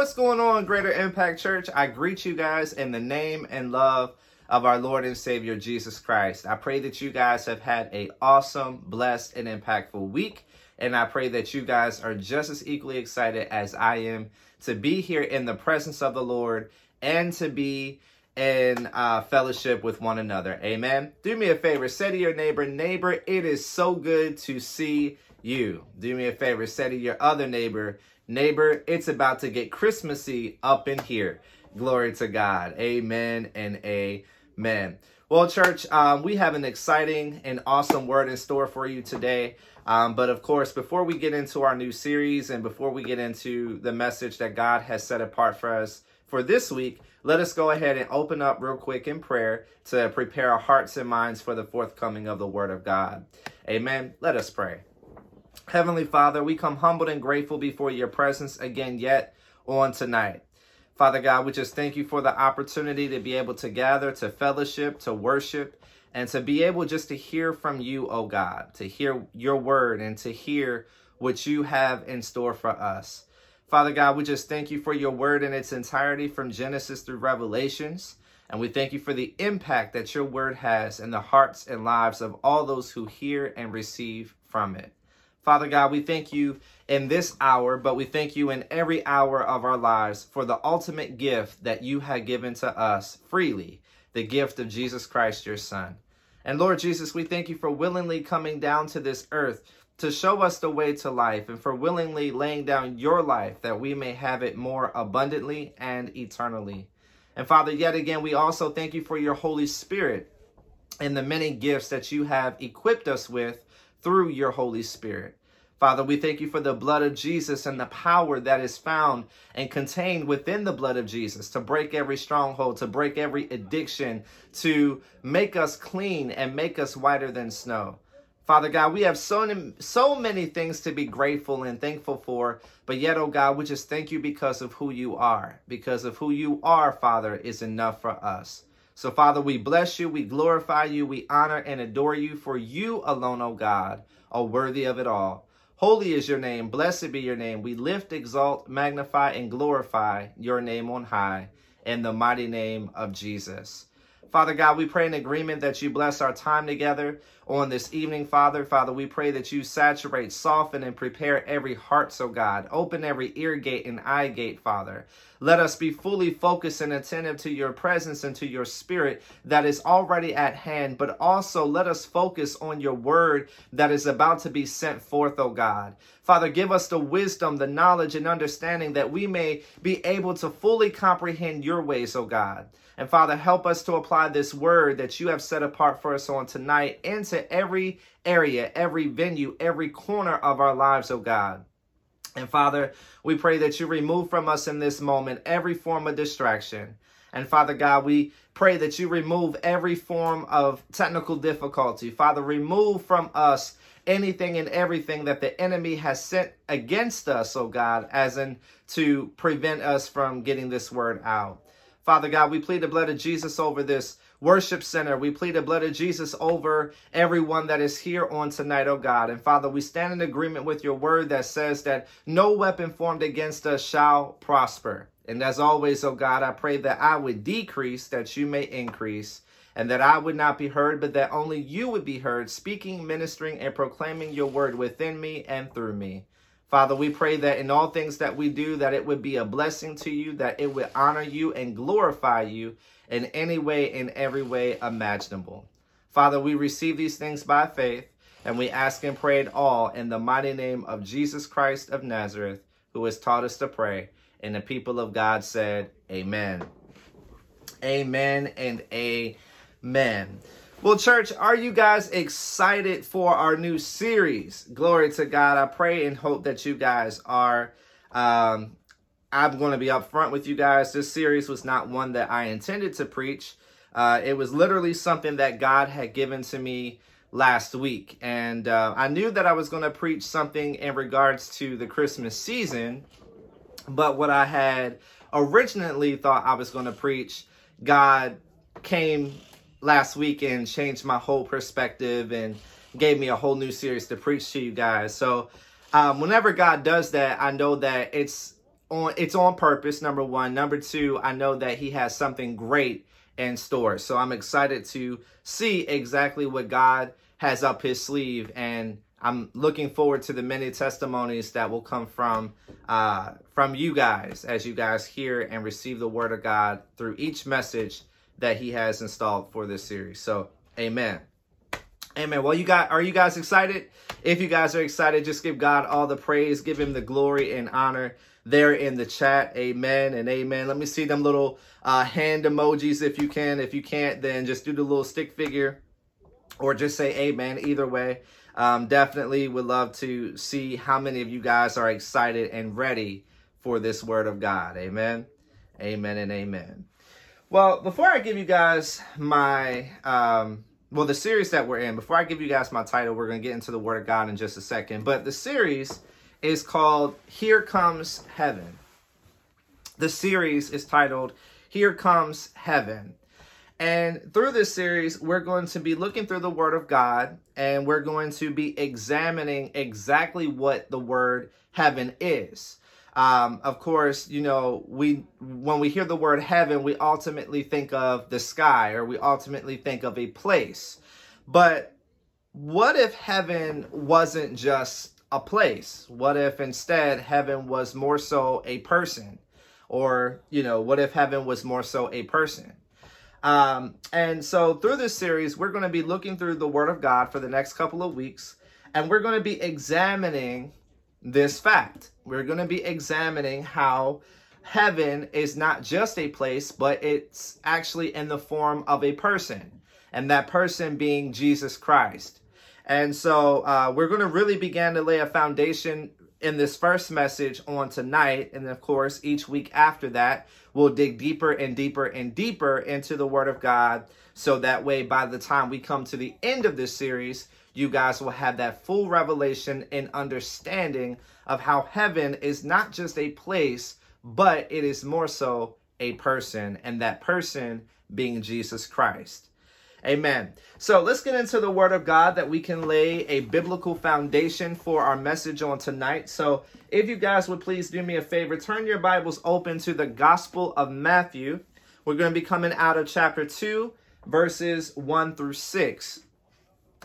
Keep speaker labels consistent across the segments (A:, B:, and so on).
A: What's going on, Greater Impact Church? I greet you guys in the name and love of our Lord and Savior Jesus Christ. I pray that you guys have had a awesome, blessed, and impactful week. And I pray that you guys are just as equally excited as I am to be here in the presence of the Lord and to be in uh, fellowship with one another. Amen. Do me a favor, say to your neighbor, neighbor, it is so good to see you. Do me a favor, say to your other neighbor, Neighbor, it's about to get Christmassy up in here. Glory to God. Amen and amen. Well, church, um, we have an exciting and awesome word in store for you today. Um, but of course, before we get into our new series and before we get into the message that God has set apart for us for this week, let us go ahead and open up real quick in prayer to prepare our hearts and minds for the forthcoming of the Word of God. Amen. Let us pray. Heavenly Father, we come humbled and grateful before your presence again yet on tonight. Father God, we just thank you for the opportunity to be able to gather, to fellowship, to worship, and to be able just to hear from you, oh God, to hear your word and to hear what you have in store for us. Father God, we just thank you for your word in its entirety from Genesis through Revelations. And we thank you for the impact that your word has in the hearts and lives of all those who hear and receive from it. Father God, we thank you in this hour, but we thank you in every hour of our lives for the ultimate gift that you have given to us freely, the gift of Jesus Christ, your Son. And Lord Jesus, we thank you for willingly coming down to this earth to show us the way to life and for willingly laying down your life that we may have it more abundantly and eternally. And Father, yet again, we also thank you for your Holy Spirit and the many gifts that you have equipped us with through your Holy Spirit. Father, we thank you for the blood of Jesus and the power that is found and contained within the blood of Jesus to break every stronghold, to break every addiction, to make us clean and make us whiter than snow. Father God, we have so many, so many things to be grateful and thankful for, but yet, oh God, we just thank you because of who you are. Because of who you are, Father, is enough for us. So, Father, we bless you, we glorify you, we honor and adore you, for you alone, O God, are worthy of it all. Holy is your name, blessed be your name. We lift, exalt, magnify, and glorify your name on high in the mighty name of Jesus. Father God, we pray in agreement that you bless our time together on this evening, Father. Father, we pray that you saturate, soften, and prepare every heart, so God. Open every ear gate and eye gate, Father. Let us be fully focused and attentive to your presence and to your spirit that is already at hand, but also let us focus on your word that is about to be sent forth, O God. Father, give us the wisdom, the knowledge, and understanding that we may be able to fully comprehend your ways, O God. And Father, help us to apply this word that you have set apart for us on tonight into every area, every venue, every corner of our lives, oh God. And Father, we pray that you remove from us in this moment every form of distraction. And Father God, we pray that you remove every form of technical difficulty. Father, remove from us anything and everything that the enemy has sent against us, oh God, as in to prevent us from getting this word out. Father God, we plead the blood of Jesus over this worship center. We plead the blood of Jesus over everyone that is here on tonight, oh God. And Father, we stand in agreement with your word that says that no weapon formed against us shall prosper. And as always, oh God, I pray that I would decrease, that you may increase, and that I would not be heard, but that only you would be heard, speaking, ministering, and proclaiming your word within me and through me. Father, we pray that in all things that we do, that it would be a blessing to you, that it would honor you and glorify you in any way, in every way imaginable. Father, we receive these things by faith, and we ask and pray it all in the mighty name of Jesus Christ of Nazareth, who has taught us to pray. And the people of God said, Amen. Amen and amen. Well, church, are you guys excited for our new series? Glory to God. I pray and hope that you guys are. Um, I'm going to be upfront with you guys. This series was not one that I intended to preach. Uh, it was literally something that God had given to me last week. And uh, I knew that I was going to preach something in regards to the Christmas season. But what I had originally thought I was going to preach, God came last week and changed my whole perspective and gave me a whole new series to preach to you guys. So, um, whenever God does that, I know that it's on it's on purpose. Number one. Number two, I know that He has something great in store. So I'm excited to see exactly what God has up His sleeve and I'm looking forward to the many testimonies that will come from uh, from you guys as you guys hear and receive the word of God through each message that He has installed for this series. So, Amen. Amen. Well, you got are you guys excited? If you guys are excited, just give God all the praise, give Him the glory and honor there in the chat. Amen and amen. Let me see them little uh, hand emojis if you can. If you can't, then just do the little stick figure or just say amen. Either way. Um, definitely would love to see how many of you guys are excited and ready for this word of God. Amen. Amen and amen. Well, before I give you guys my, um, well, the series that we're in, before I give you guys my title, we're going to get into the word of God in just a second. But the series is called Here Comes Heaven. The series is titled Here Comes Heaven. And through this series, we're going to be looking through the Word of God and we're going to be examining exactly what the word heaven is. Um, of course, you know, we when we hear the word heaven, we ultimately think of the sky or we ultimately think of a place. But what if heaven wasn't just a place? What if instead heaven was more so a person? Or, you know, what if heaven was more so a person? Um, and so through this series, we're going to be looking through the Word of God for the next couple of weeks, and we're going to be examining this fact. We're going to be examining how heaven is not just a place, but it's actually in the form of a person, and that person being Jesus Christ. And so uh, we're going to really begin to lay a foundation in this first message on tonight. And of course, each week after that, we'll dig deeper and deeper and deeper into the Word of God. So that way, by the time we come to the end of this series, you guys will have that full revelation and understanding of how heaven is not just a place, but it is more so a person, and that person being Jesus Christ. Amen. So let's get into the Word of God that we can lay a biblical foundation for our message on tonight. So if you guys would please do me a favor, turn your Bibles open to the Gospel of Matthew. We're going to be coming out of chapter 2, verses 1 through 6.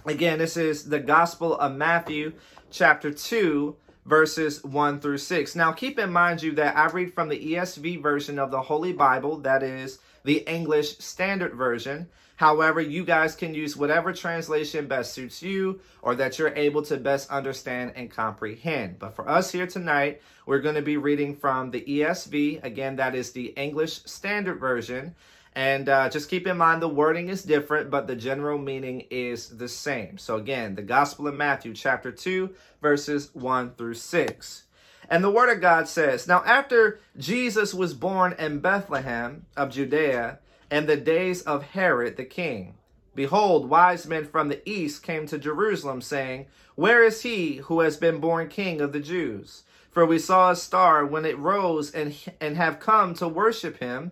A: Again, this is the Gospel of Matthew, chapter 2, verses 1 through 6. Now, keep in mind you that I read from the ESV version of the Holy Bible, that is the English Standard Version. However, you guys can use whatever translation best suits you or that you're able to best understand and comprehend. But for us here tonight, we're going to be reading from the ESV. Again, that is the English Standard Version. And uh, just keep in mind the wording is different, but the general meaning is the same. So, again, the Gospel of Matthew, chapter 2, verses 1 through 6. And the Word of God says Now, after Jesus was born in Bethlehem of Judea, in the days of Herod the king. Behold, wise men from the east came to Jerusalem, saying, Where is he who has been born king of the Jews? For we saw a star when it rose and, and have come to worship him.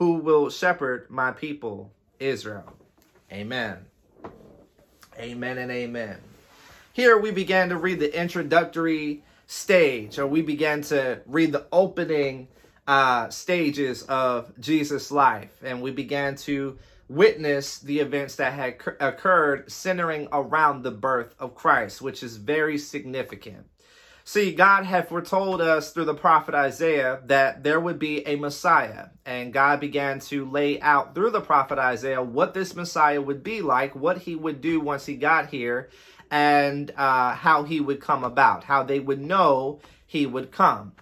A: who will shepherd my people, Israel. Amen. Amen and amen. Here we began to read the introductory stage, or we began to read the opening uh, stages of Jesus' life, and we began to witness the events that had occurred centering around the birth of Christ, which is very significant. See, God had foretold us through the prophet Isaiah that there would be a Messiah, and God began to lay out through the prophet Isaiah what this Messiah would be like, what he would do once he got here, and uh, how he would come about, how they would know he would come.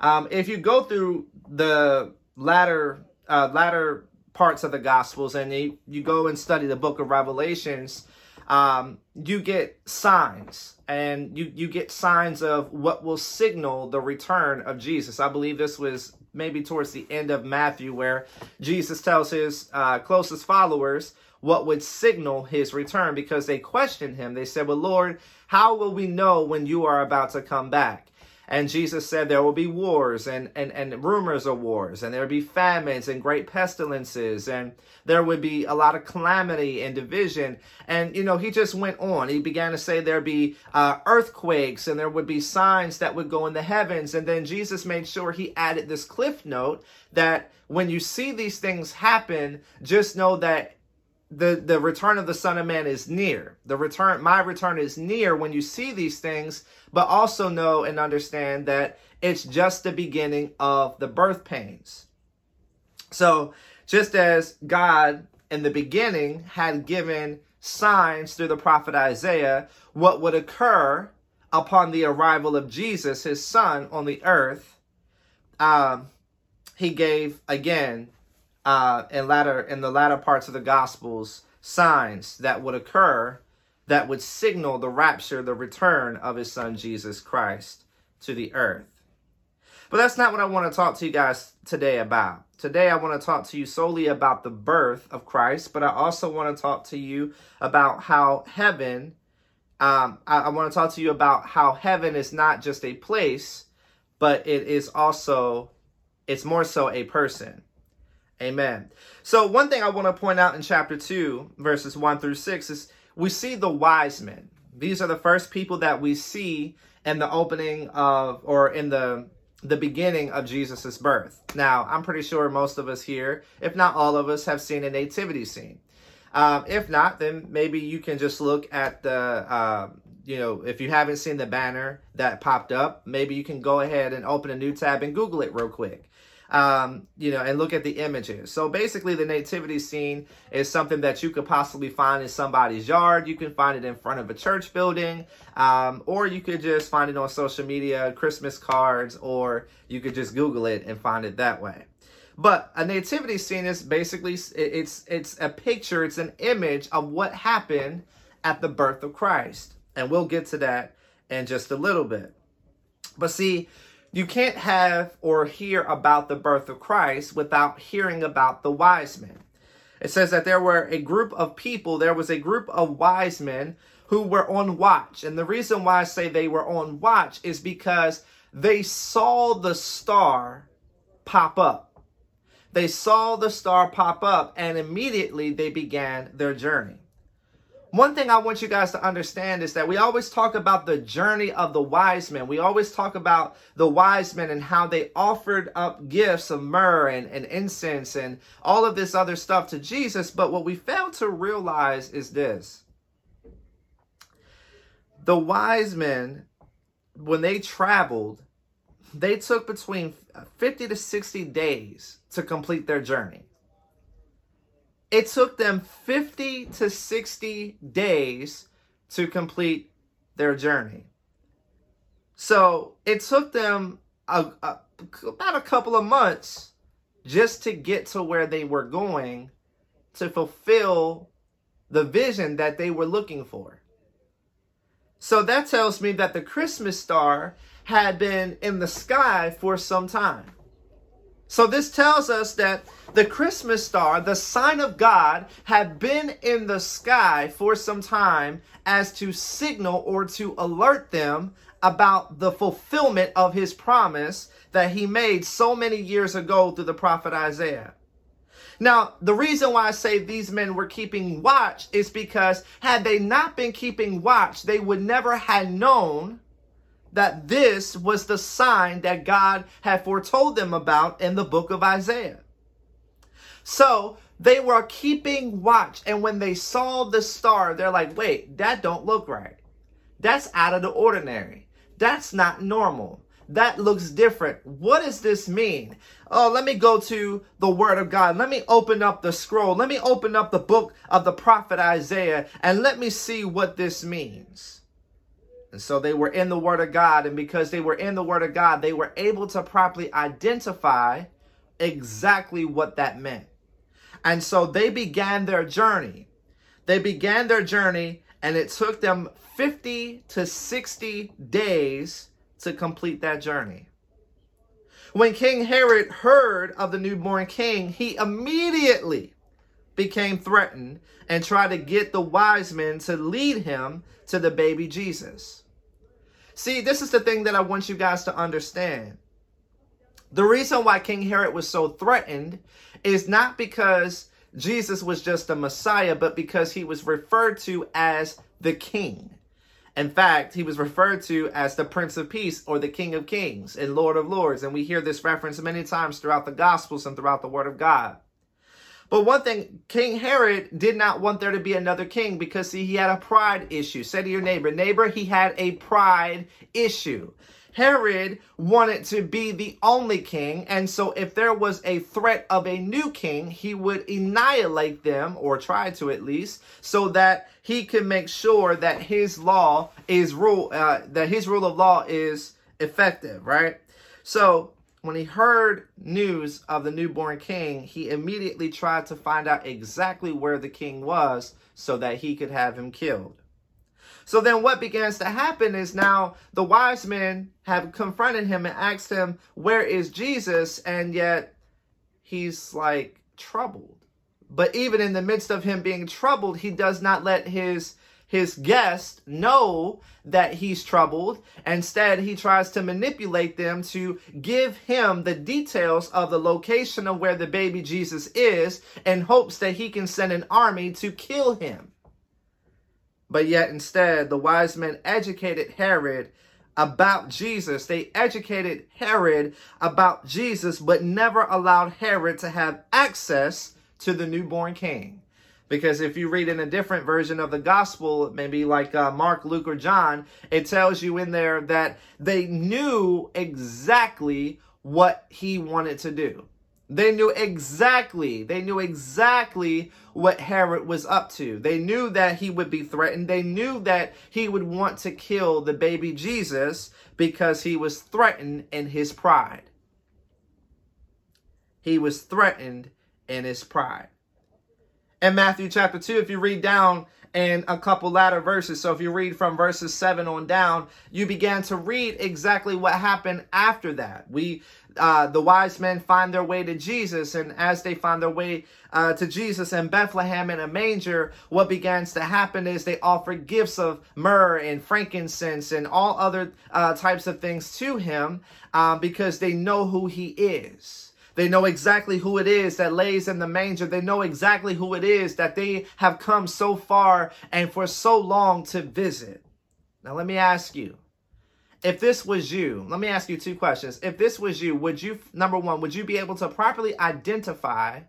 A: Um, if you go through the latter uh, latter parts of the Gospels and you, you go and study the book of Revelations, um, you get signs and you, you get signs of what will signal the return of Jesus. I believe this was maybe towards the end of Matthew, where Jesus tells his uh, closest followers what would signal his return because they questioned him. They said, Well, Lord, how will we know when you are about to come back? And Jesus said there will be wars and, and, and rumors of wars, and there will be famines and great pestilences, and there would be a lot of calamity and division. And, you know, he just went on. He began to say there'd be uh, earthquakes and there would be signs that would go in the heavens. And then Jesus made sure he added this cliff note that when you see these things happen, just know that the the return of the son of man is near. The return my return is near when you see these things but also know and understand that it's just the beginning of the birth pains. So just as god in the beginning had given signs through the prophet isaiah what would occur upon the arrival of jesus his son on the earth um, he gave again uh, in latter in the latter parts of the Gospels signs that would occur that would signal the rapture, the return of his son Jesus Christ to the earth. But that's not what I want to talk to you guys today about. Today, I want to talk to you solely about the birth of Christ, but I also want to talk to you about how heaven, um, I, I want to talk to you about how heaven is not just a place, but it is also, it's more so a person. Amen. So, one thing I want to point out in chapter 2, verses 1 through 6, is we see the wise men. These are the first people that we see in the opening of, or in the the beginning of Jesus's birth. Now, I'm pretty sure most of us here, if not all of us, have seen a nativity scene. Um, if not, then maybe you can just look at the, uh, you know, if you haven't seen the banner that popped up, maybe you can go ahead and open a new tab and Google it real quick um, you know, and look at the images. So basically, the nativity scene is something that you could possibly find in somebody's yard. You can find it in front of a church building, um, or you could just find it on social media, Christmas cards, or you could just Google it and find it that way. But a nativity scene is basically it's it's a picture, it's an image of what happened at the birth of Christ, and we'll get to that in just a little bit. But see, you can't have or hear about the birth of Christ without hearing about the wise men. It says that there were a group of people, there was a group of wise men who were on watch. And the reason why I say they were on watch is because they saw the star pop up. They saw the star pop up and immediately they began their journey one thing I want you guys to understand is that we always talk about the journey of the wise men. We always talk about the wise men and how they offered up gifts of myrrh and, and incense and all of this other stuff to Jesus. But what we fail to realize is this the wise men, when they traveled, they took between 50 to 60 days to complete their journey. It took them 50 to 60 days to complete their journey. So it took them a, a, about a couple of months just to get to where they were going to fulfill the vision that they were looking for. So that tells me that the Christmas star had been in the sky for some time. So this tells us that the Christmas star, the sign of God, had been in the sky for some time as to signal or to alert them about the fulfillment of his promise that he made so many years ago through the prophet Isaiah. Now, the reason why I say these men were keeping watch is because had they not been keeping watch, they would never have known that this was the sign that God had foretold them about in the book of Isaiah. So they were keeping watch, and when they saw the star, they're like, wait, that don't look right. That's out of the ordinary. That's not normal. That looks different. What does this mean? Oh, let me go to the Word of God. Let me open up the scroll. Let me open up the book of the prophet Isaiah and let me see what this means. And so they were in the Word of God. And because they were in the Word of God, they were able to properly identify exactly what that meant. And so they began their journey. They began their journey, and it took them 50 to 60 days to complete that journey. When King Herod heard of the newborn king, he immediately became threatened and tried to get the wise men to lead him to the baby Jesus. See, this is the thing that I want you guys to understand. The reason why King Herod was so threatened is not because Jesus was just a Messiah, but because he was referred to as the King. In fact, he was referred to as the Prince of Peace or the King of Kings and Lord of Lords. And we hear this reference many times throughout the Gospels and throughout the Word of God. But one thing, King Herod did not want there to be another king because see, he had a pride issue. Say to your neighbor, neighbor, he had a pride issue. Herod wanted to be the only king, and so if there was a threat of a new king, he would annihilate them, or try to at least, so that he could make sure that his law is rule, uh, that his rule of law is effective, right? So when he heard news of the newborn king, he immediately tried to find out exactly where the king was so that he could have him killed. So then what begins to happen is now the wise men have confronted him and asked him, Where is Jesus? And yet he's like troubled. But even in the midst of him being troubled, he does not let his his guest know that he's troubled. Instead, he tries to manipulate them to give him the details of the location of where the baby Jesus is in hopes that he can send an army to kill him. But yet, instead, the wise men educated Herod about Jesus. They educated Herod about Jesus, but never allowed Herod to have access to the newborn king. Because if you read in a different version of the gospel, maybe like uh, Mark, Luke, or John, it tells you in there that they knew exactly what he wanted to do. They knew exactly, they knew exactly what Herod was up to. They knew that he would be threatened. They knew that he would want to kill the baby Jesus because he was threatened in his pride. He was threatened in his pride. In Matthew chapter 2, if you read down and a couple latter verses. So if you read from verses 7 on down, you began to read exactly what happened after that. We uh, the wise men find their way to Jesus, and as they find their way uh, to Jesus in Bethlehem in a manger, what begins to happen is they offer gifts of myrrh and frankincense and all other uh, types of things to him uh, because they know who he is. They know exactly who it is that lays in the manger. They know exactly who it is that they have come so far and for so long to visit. Now, let me ask you if this was you, let me ask you two questions. If this was you, would you, number one, would you be able to properly identify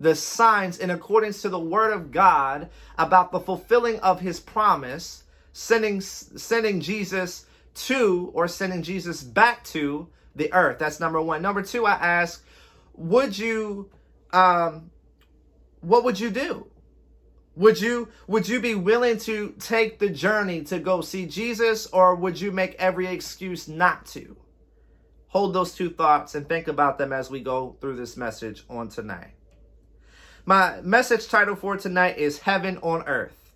A: the signs in accordance to the word of God about the fulfilling of his promise, sending, sending Jesus to or sending Jesus back to the earth? That's number one. Number two, I ask, would you um what would you do? Would you would you be willing to take the journey to go see Jesus or would you make every excuse not to? Hold those two thoughts and think about them as we go through this message on tonight. My message title for tonight is Heaven on Earth.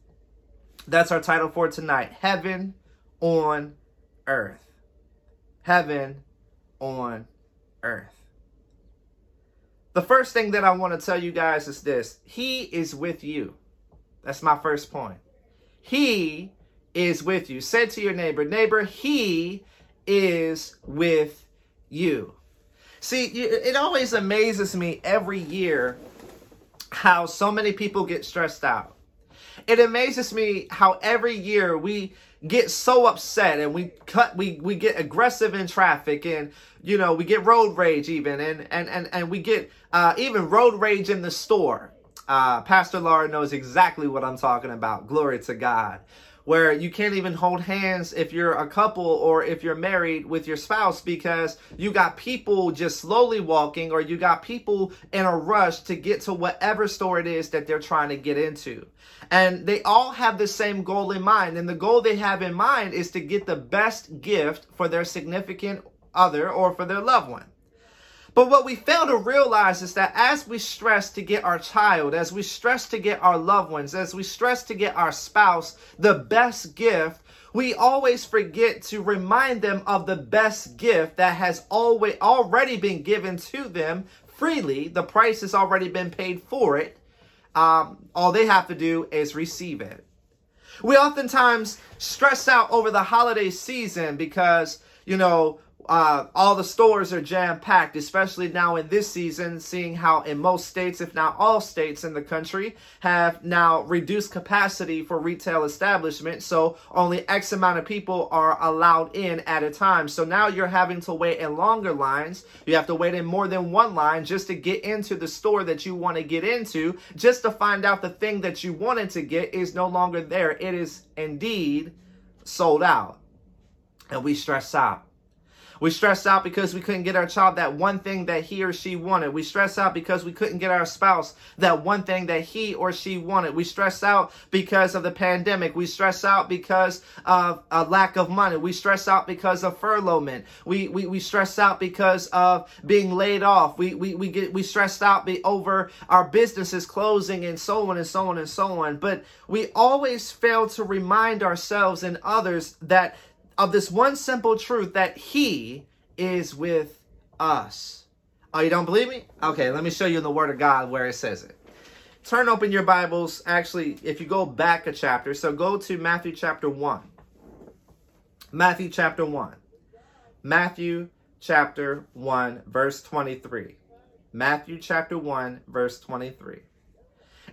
A: That's our title for tonight. Heaven on Earth. Heaven on Earth. The first thing that I want to tell you guys is this He is with you. That's my first point. He is with you. Say to your neighbor, neighbor, He is with you. See, it always amazes me every year how so many people get stressed out. It amazes me how every year we get so upset and we cut we we get aggressive in traffic and you know we get road rage even and and and, and we get uh, even road rage in the store. Uh, pastor laura knows exactly what i'm talking about. Glory to god where you can't even hold hands if you're a couple or if you're married with your spouse because you got people just slowly walking or you got people in a rush to get to whatever store it is that they're trying to get into. And they all have the same goal in mind. And the goal they have in mind is to get the best gift for their significant other or for their loved one. But what we fail to realize is that as we stress to get our child, as we stress to get our loved ones, as we stress to get our spouse the best gift, we always forget to remind them of the best gift that has always already been given to them freely. The price has already been paid for it. Um, all they have to do is receive it. We oftentimes stress out over the holiday season because, you know, uh, all the stores are jam packed, especially now in this season, seeing how in most states, if not all states in the country, have now reduced capacity for retail establishments. So only X amount of people are allowed in at a time. So now you're having to wait in longer lines. You have to wait in more than one line just to get into the store that you want to get into, just to find out the thing that you wanted to get is no longer there. It is indeed sold out. And we stress out we stress out because we couldn't get our child that one thing that he or she wanted. We stress out because we couldn't get our spouse that one thing that he or she wanted. We stress out because of the pandemic. We stress out because of a lack of money. We stress out because of furloughment. We, we, we stress out because of being laid off. We, we, we get, we stressed out be, over our businesses closing and so on and so on and so on. But we always fail to remind ourselves and others that of this one simple truth that He is with us. Oh, you don't believe me? Okay, let me show you in the Word of God where it says it. Turn open your Bibles. Actually, if you go back a chapter, so go to Matthew chapter 1. Matthew chapter 1. Matthew chapter 1, verse 23. Matthew chapter 1, verse 23.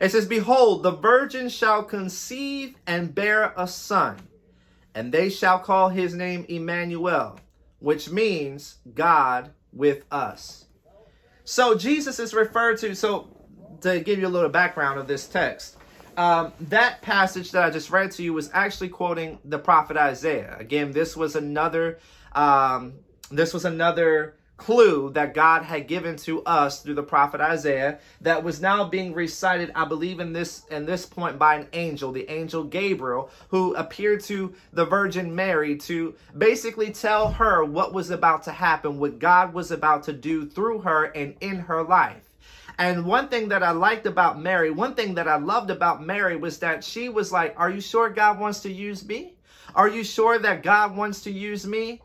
A: It says, Behold, the virgin shall conceive and bear a son and they shall call his name Emmanuel, which means God with us. So Jesus is referred to, so to give you a little background of this text, um, that passage that I just read to you was actually quoting the prophet Isaiah. Again, this was another, um, this was another clue that God had given to us through the prophet Isaiah that was now being recited, I believe, in this in this point by an angel, the angel Gabriel, who appeared to the Virgin Mary to basically tell her what was about to happen, what God was about to do through her and in her life. And one thing that I liked about Mary, one thing that I loved about Mary was that she was like, Are you sure God wants to use me? Are you sure that God wants to use me?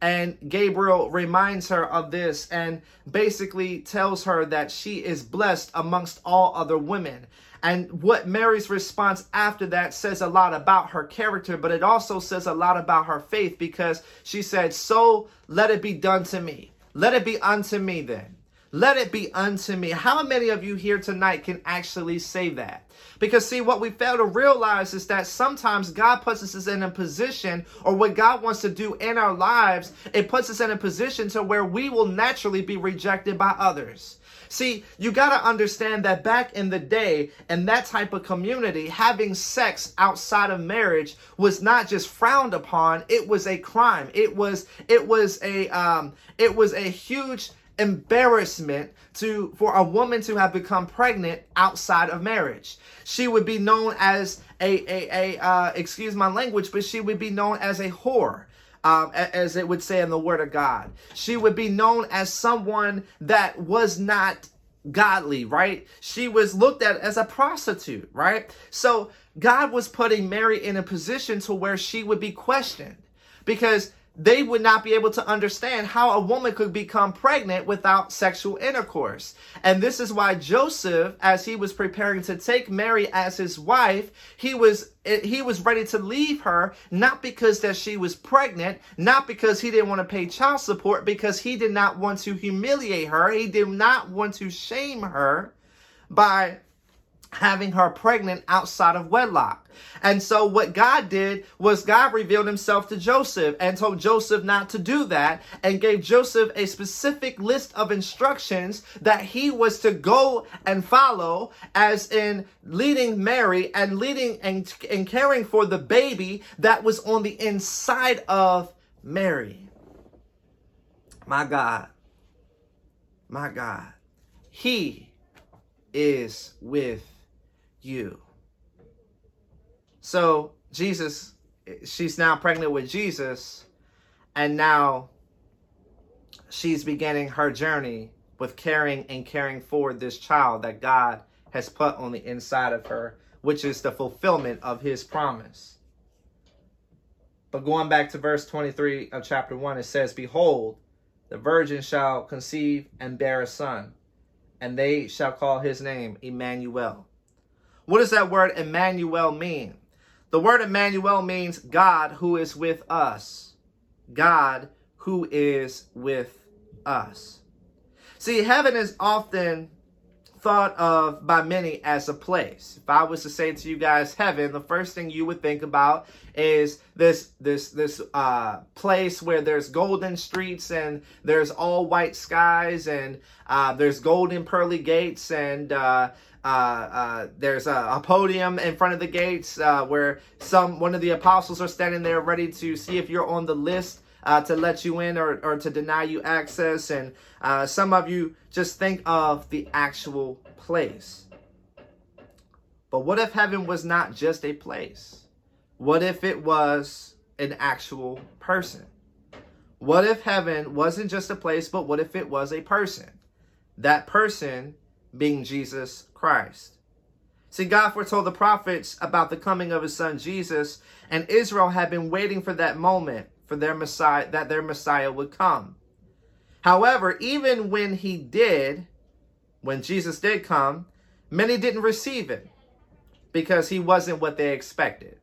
A: And Gabriel reminds her of this and basically tells her that she is blessed amongst all other women. And what Mary's response after that says a lot about her character, but it also says a lot about her faith because she said, So let it be done to me. Let it be unto me then. Let it be unto me. How many of you here tonight can actually say that? Because, see, what we fail to realize is that sometimes God puts us in a position, or what God wants to do in our lives, it puts us in a position to where we will naturally be rejected by others. See, you got to understand that back in the day, in that type of community, having sex outside of marriage was not just frowned upon; it was a crime. It was it was a um, it was a huge embarrassment to for a woman to have become pregnant outside of marriage. She would be known as a a, a uh, excuse my language, but she would be known as a whore. Um, as it would say in the Word of God, she would be known as someone that was not godly, right? She was looked at as a prostitute, right? So God was putting Mary in a position to where she would be questioned because they would not be able to understand how a woman could become pregnant without sexual intercourse. And this is why Joseph, as he was preparing to take Mary as his wife, he was he was ready to leave her not because that she was pregnant, not because he didn't want to pay child support, because he did not want to humiliate her, he did not want to shame her by having her pregnant outside of wedlock. And so what God did was God revealed himself to Joseph and told Joseph not to do that and gave Joseph a specific list of instructions that he was to go and follow as in leading Mary and leading and, and caring for the baby that was on the inside of Mary. My God. My God. He is with you. So, Jesus, she's now pregnant with Jesus, and now she's beginning her journey with caring and caring for this child that God has put on the inside of her, which is the fulfillment of his promise. But going back to verse 23 of chapter 1, it says, Behold, the virgin shall conceive and bear a son, and they shall call his name Emmanuel. What does that word Emmanuel mean? The word Emmanuel means God who is with us. God who is with us. See, heaven is often thought of by many as a place. If I was to say to you guys heaven, the first thing you would think about is this this this uh, place where there's golden streets and there's all white skies and uh, there's golden pearly gates and uh, there's a, a, podium in front of the gates uh, where some one of the apostles are standing there ready to see if you're on the list uh, to let you in or, or to deny you access. And uh, some of you just think of the actual place. But what if heaven was not just a place? What if it was an actual person? What if heaven wasn't just a place, but what if it was a person? That person being Jesus Christ. See, God foretold the prophets about the coming of his son Jesus, and Israel had been waiting for that moment for their Messiah, that their Messiah would come. However, even when he did, when Jesus did come, many didn't receive him because he wasn't what they expected.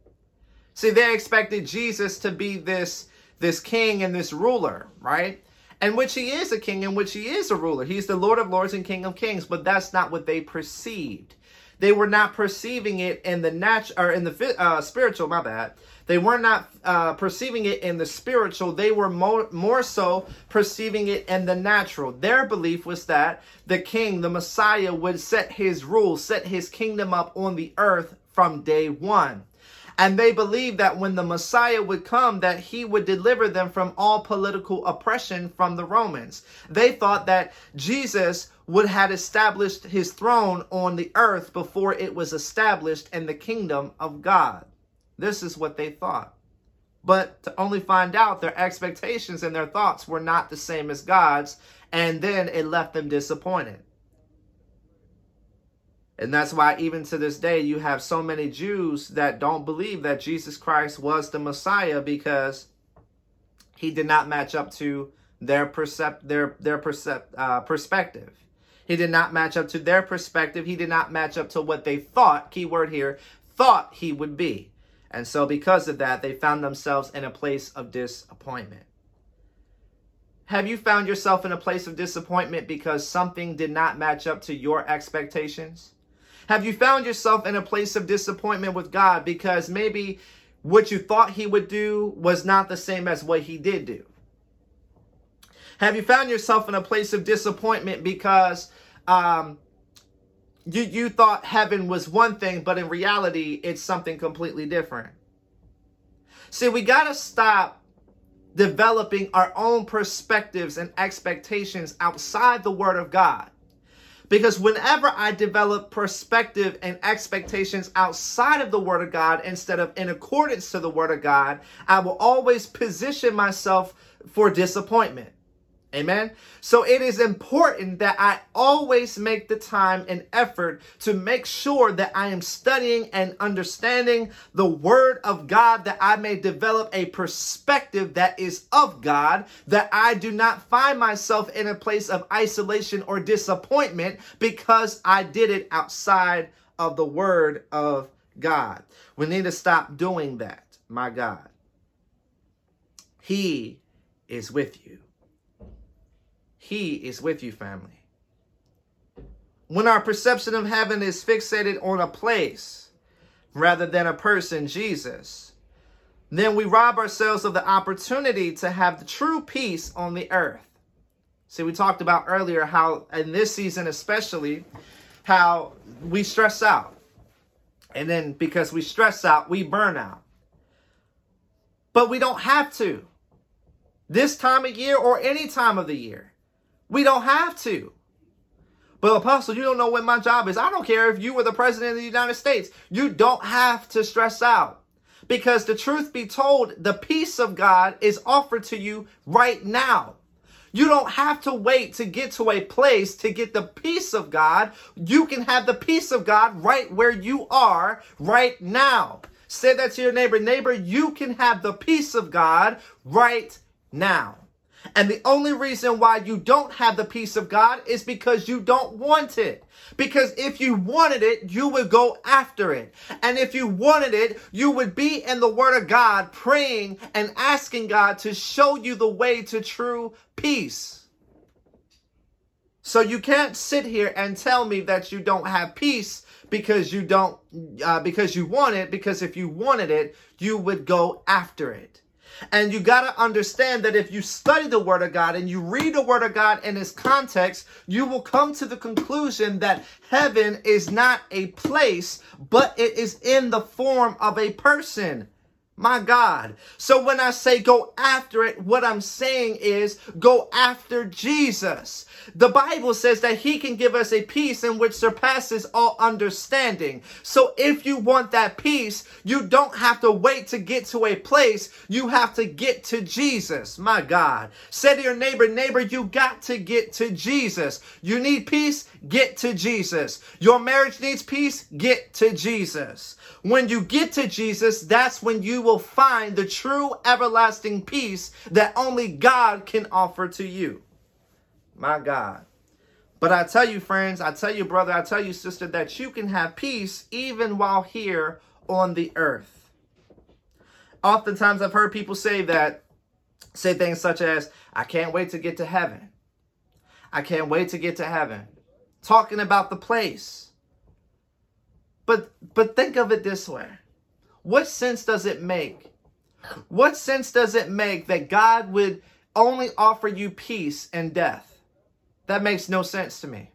A: See, they expected Jesus to be this this king and this ruler, right? And which he is a king, in which he is a ruler. He's the Lord of Lords and King of Kings, but that's not what they perceived. They were not perceiving it in the natural or in the uh, spiritual. My bad. They were not uh, perceiving it in the spiritual. They were more, more so perceiving it in the natural. Their belief was that the king, the Messiah, would set his rule, set his kingdom up on the earth from day one. And they believed that when the Messiah would come, that he would deliver them from all political oppression from the Romans. They thought that Jesus would have established his throne on the earth before it was established in the kingdom of God. This is what they thought. But to only find out their expectations and their thoughts were not the same as God's, and then it left them disappointed. And that's why, even to this day, you have so many Jews that don't believe that Jesus Christ was the Messiah because he did not match up to their percept their their percept uh, perspective. He did not match up to their perspective. He did not match up to what they thought. Keyword here: thought he would be. And so, because of that, they found themselves in a place of disappointment. Have you found yourself in a place of disappointment because something did not match up to your expectations? Have you found yourself in a place of disappointment with God because maybe what you thought He would do was not the same as what He did do? Have you found yourself in a place of disappointment because um, you, you thought heaven was one thing, but in reality, it's something completely different? See, we got to stop developing our own perspectives and expectations outside the Word of God. Because whenever I develop perspective and expectations outside of the Word of God instead of in accordance to the Word of God, I will always position myself for disappointment. Amen. So it is important that I always make the time and effort to make sure that I am studying and understanding the word of God that I may develop a perspective that is of God, that I do not find myself in a place of isolation or disappointment because I did it outside of the word of God. We need to stop doing that, my God. He is with you. He is with you, family. When our perception of heaven is fixated on a place rather than a person, Jesus, then we rob ourselves of the opportunity to have the true peace on the earth. See, we talked about earlier how, in this season especially, how we stress out. And then because we stress out, we burn out. But we don't have to. This time of year or any time of the year. We don't have to. But Apostle, you don't know what my job is. I don't care if you were the president of the United States. You don't have to stress out. Because the truth be told, the peace of God is offered to you right now. You don't have to wait to get to a place to get the peace of God. You can have the peace of God right where you are right now. Say that to your neighbor. Neighbor, you can have the peace of God right now. And the only reason why you don't have the peace of God is because you don't want it. Because if you wanted it, you would go after it. And if you wanted it, you would be in the Word of God praying and asking God to show you the way to true peace. So you can't sit here and tell me that you don't have peace because you don't, uh, because you want it. Because if you wanted it, you would go after it. And you got to understand that if you study the Word of God and you read the Word of God in its context, you will come to the conclusion that heaven is not a place, but it is in the form of a person. My God. So when I say go after it, what I'm saying is go after Jesus. The Bible says that he can give us a peace in which surpasses all understanding. So if you want that peace, you don't have to wait to get to a place. You have to get to Jesus. My God. Say to your neighbor, neighbor, you got to get to Jesus. You need peace? Get to Jesus. Your marriage needs peace? Get to Jesus. When you get to Jesus, that's when you will find the true everlasting peace that only God can offer to you. My God. But I tell you, friends, I tell you, brother, I tell you, sister, that you can have peace even while here on the earth. Oftentimes, I've heard people say that, say things such as, I can't wait to get to heaven. I can't wait to get to heaven. Talking about the place. But but think of it this way. What sense does it make? What sense does it make that God would only offer you peace and death? That makes no sense to me.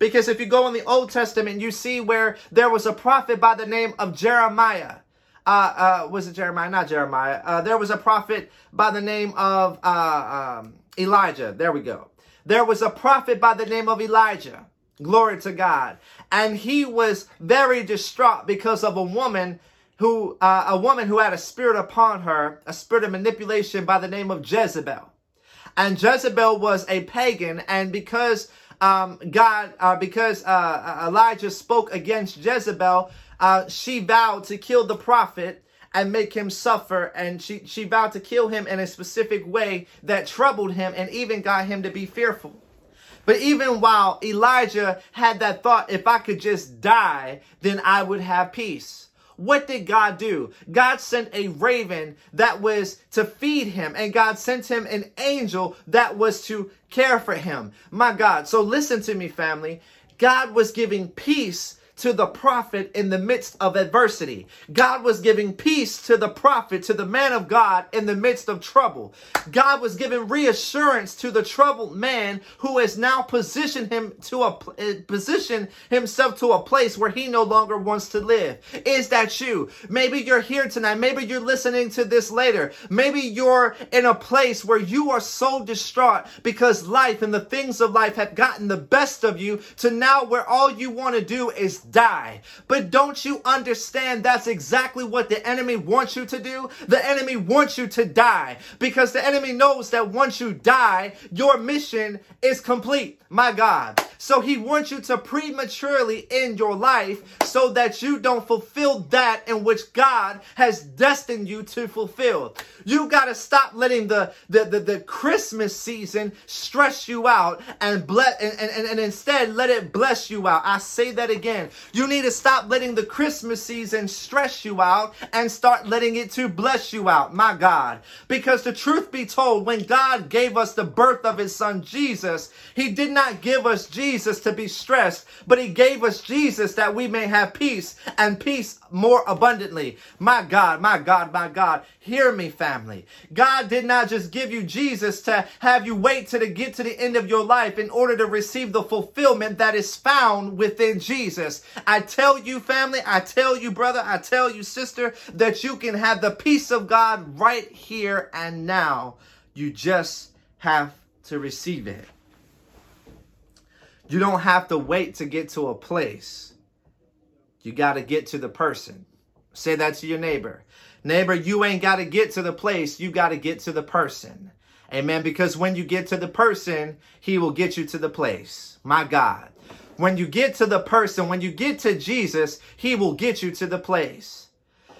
A: Because if you go in the Old Testament, you see where there was a prophet by the name of Jeremiah. Uh, uh, was it Jeremiah? Not Jeremiah. Uh, there was a prophet by the name of uh, um, Elijah. There we go. There was a prophet by the name of Elijah. Glory to God. And he was very distraught because of a woman who, uh, a woman who had a spirit upon her, a spirit of manipulation by the name of Jezebel. And Jezebel was a pagan, and because um, God, uh, because uh, uh, Elijah spoke against Jezebel, uh, she vowed to kill the prophet and make him suffer. And she, she vowed to kill him in a specific way that troubled him and even got him to be fearful. But even while Elijah had that thought, if I could just die, then I would have peace. What did God do? God sent a raven that was to feed him, and God sent him an angel that was to care for him. My God. So listen to me, family. God was giving peace to the prophet in the midst of adversity. God was giving peace to the prophet, to the man of God in the midst of trouble. God was giving reassurance to the troubled man who has now positioned him to a eh, position himself to a place where he no longer wants to live. Is that you? Maybe you're here tonight. Maybe you're listening to this later. Maybe you're in a place where you are so distraught because life and the things of life have gotten the best of you to now where all you want to do is die. But don't you understand that's exactly what the enemy wants you to do? The enemy wants you to die because the enemy knows that once you die, your mission is complete. My God. So he wants you to prematurely end your life so that you don't fulfill that in which God has destined you to fulfill. You got to stop letting the, the, the, the, Christmas season stress you out and, ble- and, and, and instead let it bless you out. I say that again. You need to stop letting the Christmas season stress you out and start letting it to bless you out. My God. Because the truth be told, when God gave us the birth of his son Jesus, he did not give us Jesus to be stressed, but he gave us Jesus that we may have peace and peace more abundantly. My God, my God, my God, hear me, family. God did not just give you Jesus to have you wait to get to the end of your life in order to receive the fulfillment that is found within Jesus. I tell you, family, I tell you, brother, I tell you, sister, that you can have the peace of God right here and now. You just have to receive it. You don't have to wait to get to a place. You got to get to the person. Say that to your neighbor. Neighbor, you ain't got to get to the place. You got to get to the person. Amen. Because when you get to the person, he will get you to the place. My God. When you get to the person, when you get to Jesus, he will get you to the place.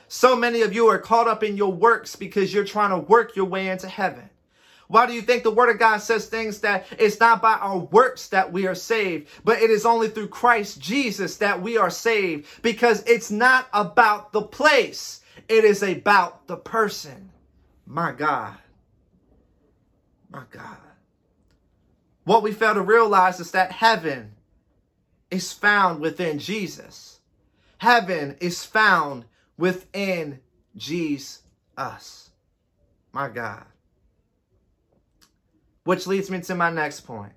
A: So many of you are caught up in your works because you're trying to work your way into heaven. Why do you think the word of God says things that it's not by our works that we are saved, but it is only through Christ Jesus that we are saved? Because it's not about the place, it is about the person. My God. My God. What we fail to realize is that heaven is found within Jesus. Heaven is found within Jesus. My God. Which leads me to my next point.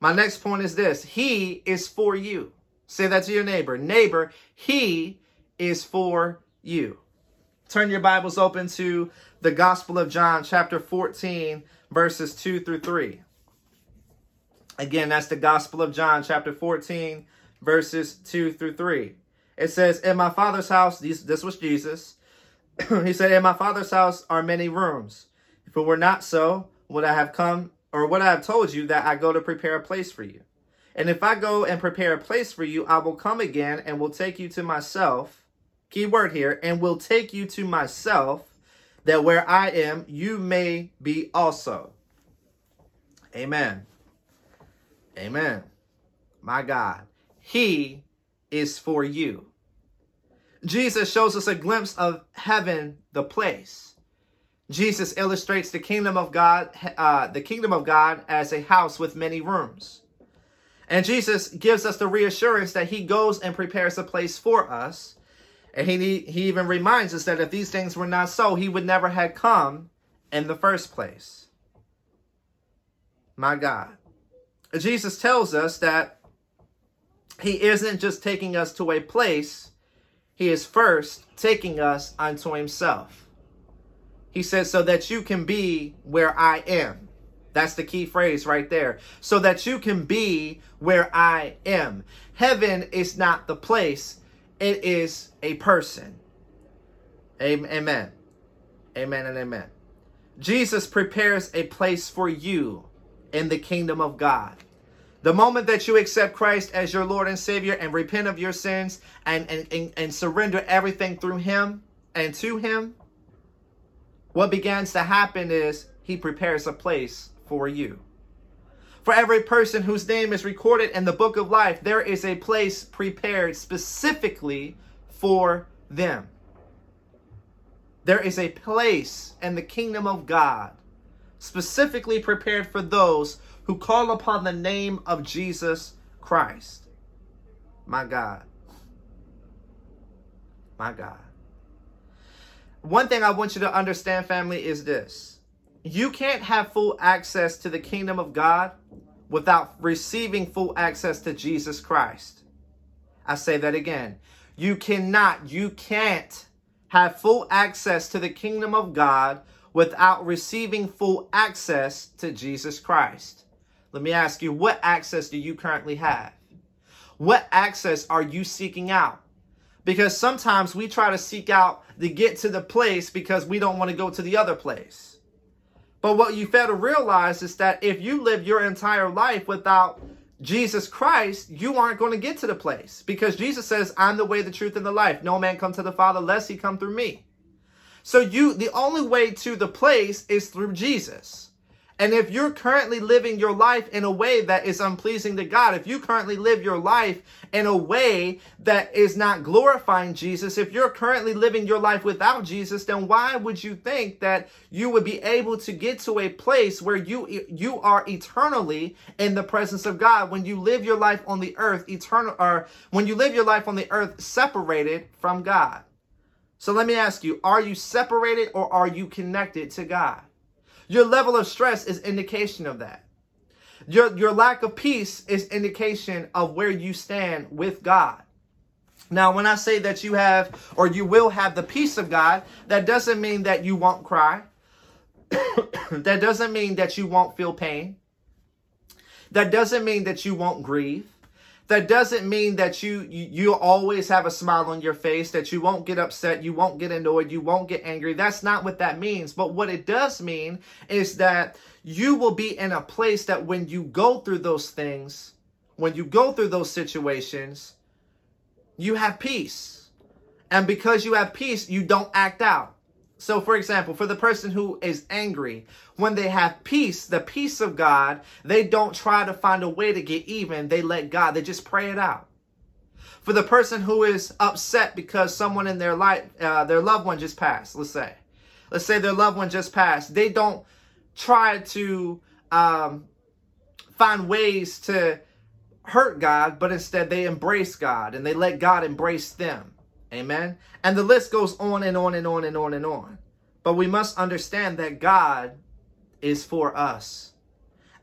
A: My next point is this He is for you. Say that to your neighbor. Neighbor, He is for you. Turn your Bibles open to the Gospel of John, chapter 14, verses 2 through 3. Again, that's the Gospel of John, chapter 14, verses 2 through 3. It says, In my Father's house, this, this was Jesus. he said, In my Father's house are many rooms. If it were not so, would I have come, or would I have told you that I go to prepare a place for you? And if I go and prepare a place for you, I will come again and will take you to myself. Key word here, and will take you to myself, that where I am, you may be also. Amen. Amen. My God. He is for you. Jesus shows us a glimpse of heaven, the place. Jesus illustrates the kingdom of God, uh, the kingdom of God as a house with many rooms. And Jesus gives us the reassurance that he goes and prepares a place for us. And he, he even reminds us that if these things were not so, he would never have come in the first place. My God. Jesus tells us that he isn't just taking us to a place, he is first taking us unto himself. He says, so that you can be where I am. That's the key phrase right there. So that you can be where I am. Heaven is not the place, it is a person. Amen. Amen and amen. Jesus prepares a place for you in the kingdom of God. The moment that you accept Christ as your Lord and Savior and repent of your sins and, and, and, and surrender everything through Him and to Him, what begins to happen is he prepares a place for you. For every person whose name is recorded in the book of life, there is a place prepared specifically for them. There is a place in the kingdom of God specifically prepared for those who call upon the name of Jesus Christ. My God. My God one thing I want you to understand, family, is this you can't have full access to the kingdom of God without receiving full access to Jesus Christ. I say that again. You cannot, you can't have full access to the kingdom of God without receiving full access to Jesus Christ. Let me ask you, what access do you currently have? What access are you seeking out? Because sometimes we try to seek out to get to the place because we don't want to go to the other place. But what you fail to realize is that if you live your entire life without Jesus Christ, you aren't going to get to the place because Jesus says, I'm the way, the truth, and the life. No man come to the Father lest he come through me. So you, the only way to the place is through Jesus. And if you're currently living your life in a way that is unpleasing to God, if you currently live your life in a way that is not glorifying Jesus, if you're currently living your life without Jesus, then why would you think that you would be able to get to a place where you you are eternally in the presence of God when you live your life on the earth eternal or when you live your life on the earth separated from God? So let me ask you, are you separated or are you connected to God? Your level of stress is indication of that. Your, your lack of peace is indication of where you stand with God. Now, when I say that you have or you will have the peace of God, that doesn't mean that you won't cry. that doesn't mean that you won't feel pain. That doesn't mean that you won't grieve that doesn't mean that you, you you always have a smile on your face that you won't get upset you won't get annoyed you won't get angry. That's not what that means. But what it does mean is that you will be in a place that when you go through those things when you go through those situations you have peace. And because you have peace, you don't act out. So, for example, for the person who is angry, when they have peace, the peace of God, they don't try to find a way to get even. They let God, they just pray it out. For the person who is upset because someone in their life, uh, their loved one just passed, let's say, let's say their loved one just passed, they don't try to um, find ways to hurt God, but instead they embrace God and they let God embrace them. Amen. And the list goes on and on and on and on and on. But we must understand that God is for us.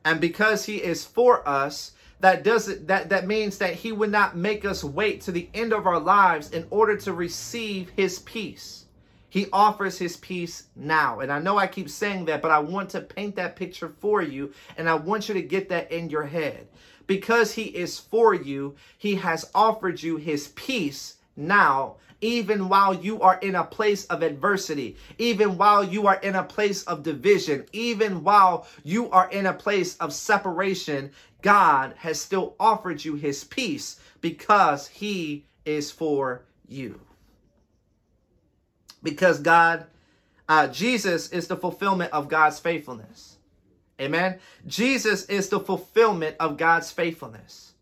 A: And because he is for us, that does it that that means that he would not make us wait to the end of our lives in order to receive his peace. He offers his peace now. And I know I keep saying that, but I want to paint that picture for you and I want you to get that in your head. Because he is for you, he has offered you his peace now, even while you are in a place of adversity, even while you are in a place of division, even while you are in a place of separation, God has still offered you his peace because he is for you. Because God, uh, Jesus is the fulfillment of God's faithfulness. Amen. Jesus is the fulfillment of God's faithfulness.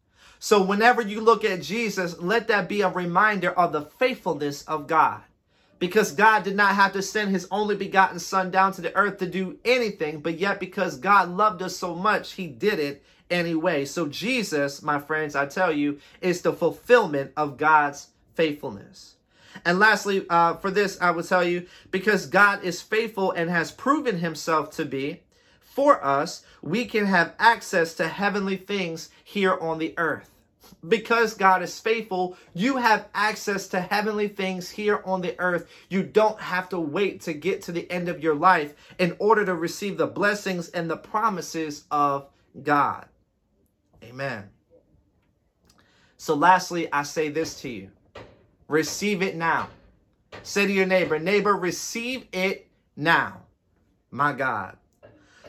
A: So whenever you look at Jesus, let that be a reminder of the faithfulness of God. Because God did not have to send his only begotten son down to the earth to do anything, but yet because God loved us so much, he did it anyway. So Jesus, my friends, I tell you, is the fulfillment of God's faithfulness. And lastly, uh, for this, I will tell you, because God is faithful and has proven himself to be for us, we can have access to heavenly things here on the earth because God is faithful, you have access to heavenly things here on the earth. You don't have to wait to get to the end of your life in order to receive the blessings and the promises of God. Amen. So, lastly, I say this to you receive it now. Say to your neighbor, neighbor, receive it now. My God.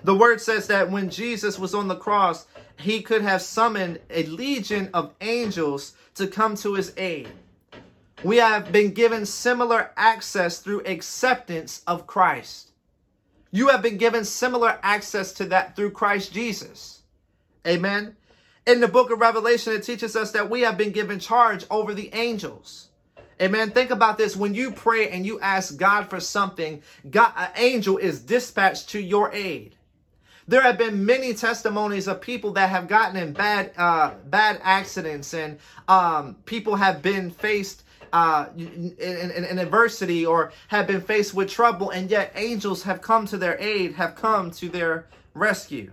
A: The word says that when Jesus was on the cross, he could have summoned a legion of angels to come to his aid. We have been given similar access through acceptance of Christ. You have been given similar access to that through Christ Jesus. Amen. In the book of Revelation, it teaches us that we have been given charge over the angels. Amen. Think about this. When you pray and you ask God for something, God, an angel is dispatched to your aid. There have been many testimonies of people that have gotten in bad uh, bad accidents, and um, people have been faced uh, in, in, in, adversity or have been faced with trouble, and yet angels have come to their aid, have come to their rescue.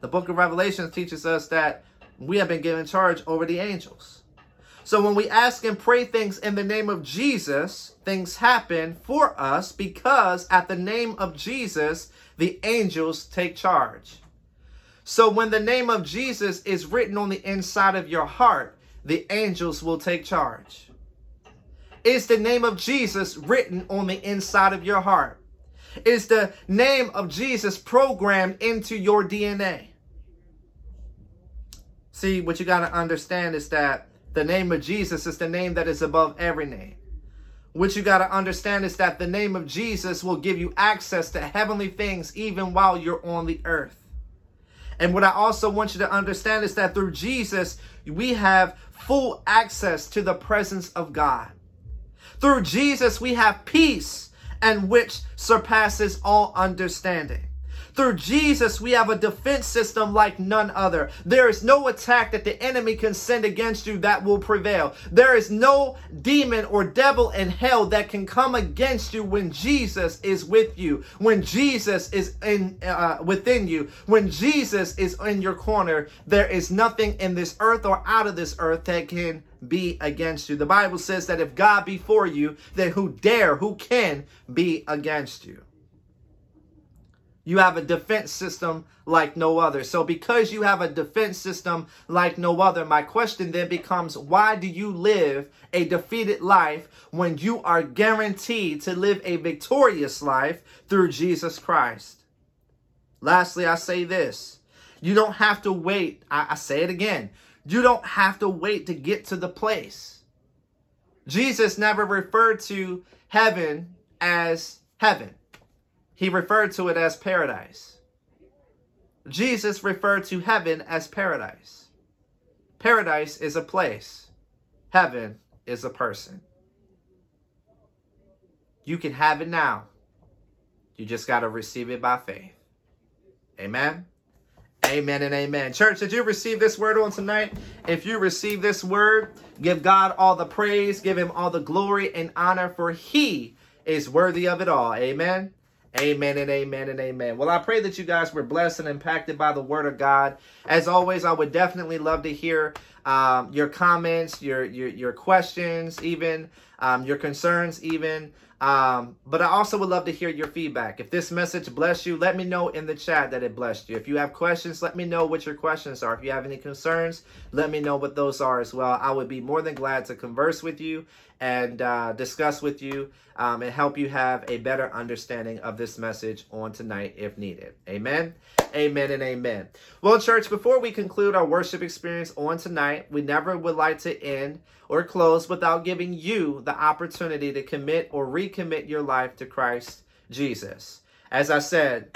A: The book of Revelation teaches us that we have been given charge over the angels. So when we ask and pray things in the name of Jesus, things happen for us because at the name of Jesus, the angels take charge. So when the name of Jesus is written on the inside of your heart, the angels will take charge. Is the name of Jesus written on the inside of your heart? Is the name of Jesus programmed into your DNA? See, what you got to understand is that the name of Jesus is the name that is above every name. What you got to understand is that the name of Jesus will give you access to heavenly things even while you're on the earth. And what I also want you to understand is that through Jesus, we have full access to the presence of God. Through Jesus, we have peace and which surpasses all understanding. Through Jesus, we have a defense system like none other. There is no attack that the enemy can send against you that will prevail. There is no demon or devil in hell that can come against you when Jesus is with you, when Jesus is in uh, within you, when Jesus is in your corner. There is nothing in this earth or out of this earth that can be against you. The Bible says that if God be for you, then who dare, who can be against you? You have a defense system like no other. So, because you have a defense system like no other, my question then becomes why do you live a defeated life when you are guaranteed to live a victorious life through Jesus Christ? Lastly, I say this you don't have to wait. I, I say it again. You don't have to wait to get to the place. Jesus never referred to heaven as heaven. He referred to it as paradise. Jesus referred to heaven as paradise. Paradise is a place. Heaven is a person. You can have it now. You just got to receive it by faith. Amen. Amen and amen. Church, did you receive this word on tonight? If you receive this word, give God all the praise, give him all the glory and honor, for he is worthy of it all. Amen. Amen and amen and amen. Well, I pray that you guys were blessed and impacted by the word of God. As always, I would definitely love to hear um, your comments, your, your your questions, even um, your concerns, even. Um, but I also would love to hear your feedback. If this message blessed you, let me know in the chat that it blessed you. If you have questions, let me know what your questions are. If you have any concerns, let me know what those are as well. I would be more than glad to converse with you and uh, discuss with you um, and help you have a better understanding of this message on tonight if needed. Amen. Amen and amen. Well, church, before we conclude our worship experience on tonight, we never would like to end or close without giving you the opportunity to commit or recommit your life to Christ Jesus. As I said,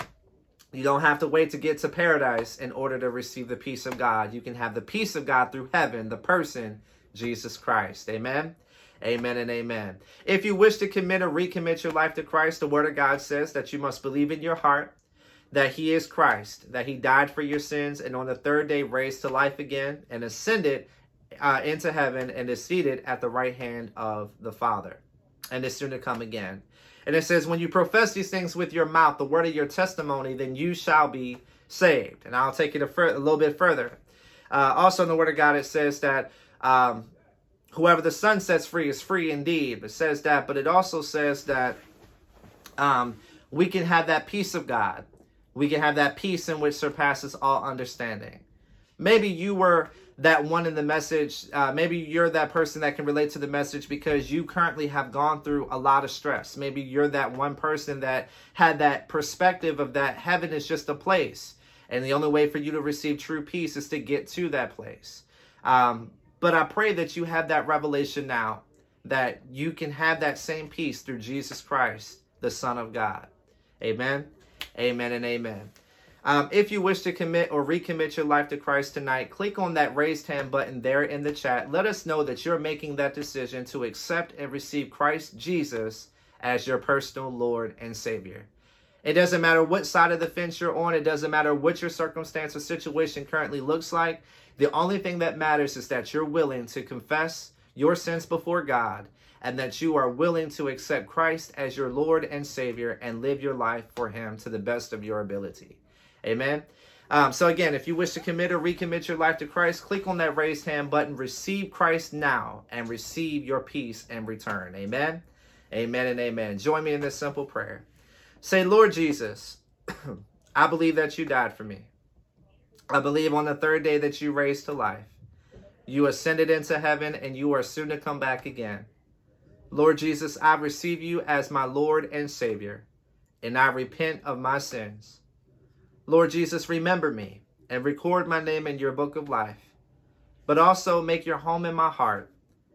A: you don't have to wait to get to paradise in order to receive the peace of God. You can have the peace of God through heaven, the person, Jesus Christ. Amen. Amen and amen. If you wish to commit or recommit your life to Christ, the Word of God says that you must believe in your heart that he is Christ, that he died for your sins, and on the third day raised to life again and ascended uh, into heaven and is seated at the right hand of the Father and is soon to come again. And it says, When you profess these things with your mouth, the word of your testimony, then you shall be saved. And I'll take it a, fur- a little bit further. Uh, also, in the word of God, it says that um, whoever the Son sets free is free indeed. It says that, but it also says that um, we can have that peace of God we can have that peace in which surpasses all understanding. Maybe you were that one in the message. Uh, maybe you're that person that can relate to the message because you currently have gone through a lot of stress. Maybe you're that one person that had that perspective of that heaven is just a place. And the only way for you to receive true peace is to get to that place. Um, but I pray that you have that revelation now that you can have that same peace through Jesus Christ, the Son of God. Amen. Amen and amen. Um, if you wish to commit or recommit your life to Christ tonight, click on that raised hand button there in the chat. Let us know that you're making that decision to accept and receive Christ Jesus as your personal Lord and Savior. It doesn't matter what side of the fence you're on, it doesn't matter what your circumstance or situation currently looks like. The only thing that matters is that you're willing to confess your sins before God and that you are willing to accept Christ as your Lord and Savior and live your life for Him to the best of your ability. Amen. Um, so, again, if you wish to commit or recommit your life to Christ, click on that raised hand button, receive Christ now, and receive your peace and return. Amen. Amen and amen. Join me in this simple prayer. Say, Lord Jesus, I believe that you died for me. I believe on the third day that you raised to life. You ascended into heaven and you are soon to come back again. Lord Jesus, I receive you as my Lord and Savior, and I repent of my sins. Lord Jesus, remember me and record my name in your book of life, but also make your home in my heart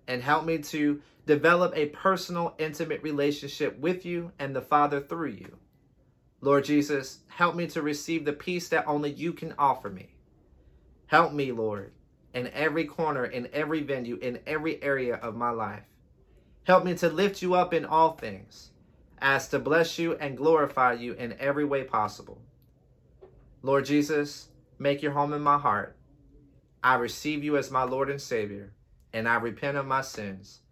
A: and help me to develop a personal, intimate relationship with you and the Father through you. Lord Jesus, help me to receive the peace that only you can offer me. Help me, Lord, in every corner, in every venue, in every area of my life. Help me to lift you up in all things, as to bless you and glorify you in every way possible. Lord Jesus, make your home in my heart. I receive you as my Lord and Savior, and I repent of my sins.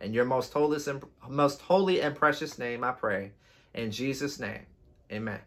A: In your most holy and, most holy and precious name, I pray. In Jesus' name, amen.